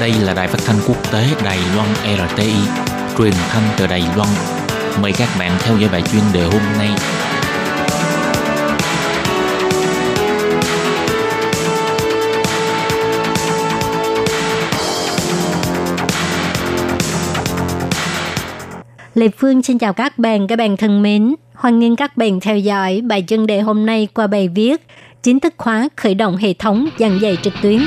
Đây là đài phát thanh quốc tế Đài Loan RTI, truyền thanh từ Đài Loan. Mời các bạn theo dõi bài chuyên đề hôm nay. Lê Phương xin chào các bạn, các bạn thân mến. Hoan nghênh các bạn theo dõi bài chuyên đề hôm nay qua bài viết chính thức khóa khởi động hệ thống giảng dạy trực tuyến.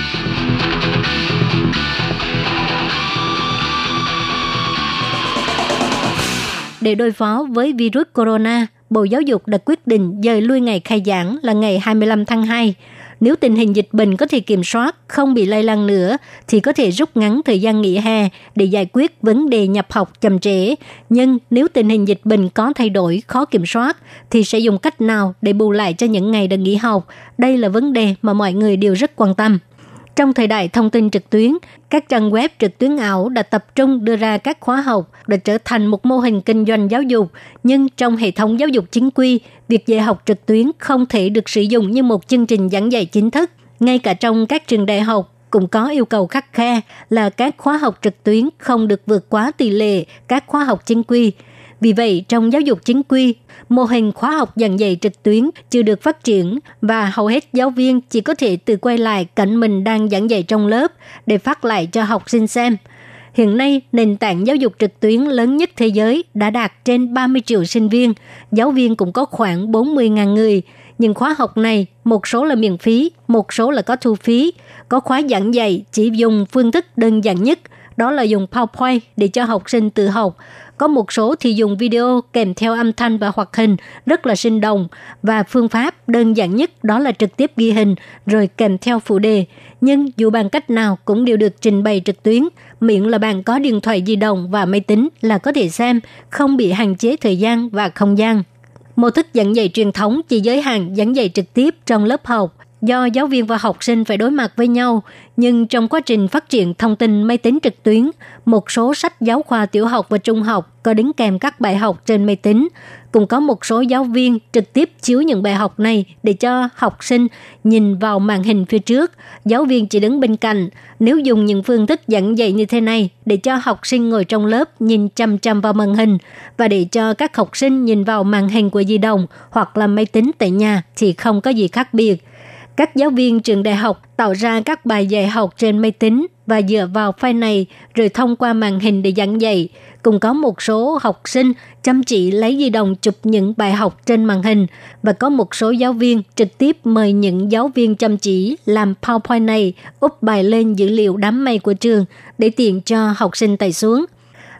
Để đối phó với virus corona, Bộ Giáo dục đã quyết định dời lui ngày khai giảng là ngày 25 tháng 2. Nếu tình hình dịch bệnh có thể kiểm soát, không bị lây lan nữa, thì có thể rút ngắn thời gian nghỉ hè để giải quyết vấn đề nhập học chậm trễ. Nhưng nếu tình hình dịch bệnh có thay đổi, khó kiểm soát, thì sẽ dùng cách nào để bù lại cho những ngày đã nghỉ học? Đây là vấn đề mà mọi người đều rất quan tâm. Trong thời đại thông tin trực tuyến, các trang web trực tuyến ảo đã tập trung đưa ra các khóa học để trở thành một mô hình kinh doanh giáo dục, nhưng trong hệ thống giáo dục chính quy, việc dạy học trực tuyến không thể được sử dụng như một chương trình giảng dạy chính thức. Ngay cả trong các trường đại học cũng có yêu cầu khắc khe là các khóa học trực tuyến không được vượt quá tỷ lệ các khóa học chính quy. Vì vậy, trong giáo dục chính quy, mô hình khóa học giảng dạy trực tuyến chưa được phát triển và hầu hết giáo viên chỉ có thể tự quay lại cảnh mình đang giảng dạy trong lớp để phát lại cho học sinh xem. Hiện nay, nền tảng giáo dục trực tuyến lớn nhất thế giới đã đạt trên 30 triệu sinh viên, giáo viên cũng có khoảng 40.000 người. Nhưng khóa học này, một số là miễn phí, một số là có thu phí. Có khóa giảng dạy chỉ dùng phương thức đơn giản nhất, đó là dùng PowerPoint để cho học sinh tự học có một số thì dùng video kèm theo âm thanh và hoạt hình rất là sinh động và phương pháp đơn giản nhất đó là trực tiếp ghi hình rồi kèm theo phụ đề. Nhưng dù bằng cách nào cũng đều được trình bày trực tuyến, miễn là bạn có điện thoại di động và máy tính là có thể xem, không bị hạn chế thời gian và không gian. Mô thức giảng dạy truyền thống chỉ giới hạn giảng dạy trực tiếp trong lớp học, do giáo viên và học sinh phải đối mặt với nhau, nhưng trong quá trình phát triển thông tin máy tính trực tuyến, một số sách giáo khoa tiểu học và trung học có đính kèm các bài học trên máy tính. Cũng có một số giáo viên trực tiếp chiếu những bài học này để cho học sinh nhìn vào màn hình phía trước. Giáo viên chỉ đứng bên cạnh. Nếu dùng những phương thức giảng dạy như thế này để cho học sinh ngồi trong lớp nhìn chăm chăm vào màn hình và để cho các học sinh nhìn vào màn hình của di động hoặc là máy tính tại nhà thì không có gì khác biệt các giáo viên trường đại học tạo ra các bài dạy học trên máy tính và dựa vào file này rồi thông qua màn hình để giảng dạy. Cùng có một số học sinh chăm chỉ lấy di động chụp những bài học trên màn hình và có một số giáo viên trực tiếp mời những giáo viên chăm chỉ làm PowerPoint này úp bài lên dữ liệu đám mây của trường để tiện cho học sinh tải xuống.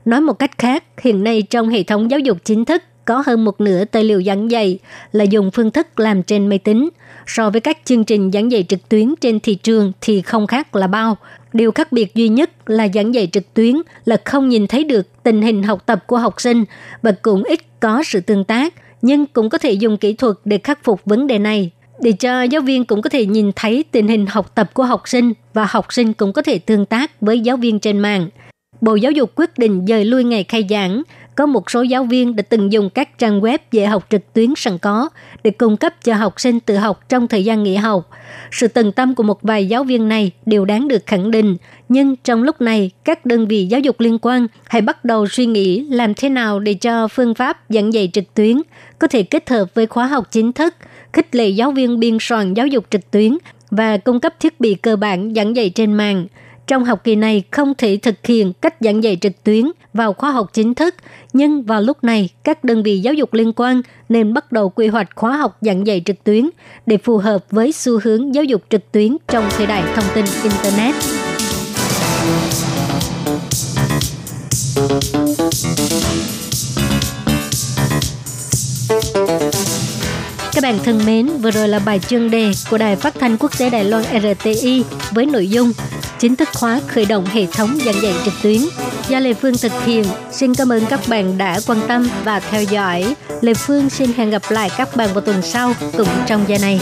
Nói một cách khác, hiện nay trong hệ thống giáo dục chính thức có hơn một nửa tài liệu giảng dạy là dùng phương thức làm trên máy tính – so với các chương trình giảng dạy trực tuyến trên thị trường thì không khác là bao. Điều khác biệt duy nhất là giảng dạy trực tuyến là không nhìn thấy được tình hình học tập của học sinh và cũng ít có sự tương tác, nhưng cũng có thể dùng kỹ thuật để khắc phục vấn đề này để cho giáo viên cũng có thể nhìn thấy tình hình học tập của học sinh và học sinh cũng có thể tương tác với giáo viên trên mạng. Bộ Giáo dục quyết định dời lui ngày khai giảng có một số giáo viên đã từng dùng các trang web dạy học trực tuyến sẵn có để cung cấp cho học sinh tự học trong thời gian nghỉ học. Sự tận tâm của một vài giáo viên này đều đáng được khẳng định, nhưng trong lúc này, các đơn vị giáo dục liên quan hãy bắt đầu suy nghĩ làm thế nào để cho phương pháp giảng dạy trực tuyến có thể kết hợp với khóa học chính thức, khích lệ giáo viên biên soạn giáo dục trực tuyến và cung cấp thiết bị cơ bản giảng dạy trên mạng – trong học kỳ này không thể thực hiện cách giảng dạy trực tuyến vào khóa học chính thức, nhưng vào lúc này các đơn vị giáo dục liên quan nên bắt đầu quy hoạch khóa học giảng dạy trực tuyến để phù hợp với xu hướng giáo dục trực tuyến trong thời đại thông tin Internet. Các bạn thân mến, vừa rồi là bài chuyên đề của Đài Phát thanh Quốc tế Đài Loan RTI với nội dung chính thức khóa khởi động hệ thống giảng dạy trực tuyến do Lê Phương thực hiện. Xin cảm ơn các bạn đã quan tâm và theo dõi. Lê Phương xin hẹn gặp lại các bạn vào tuần sau cùng trong giờ này.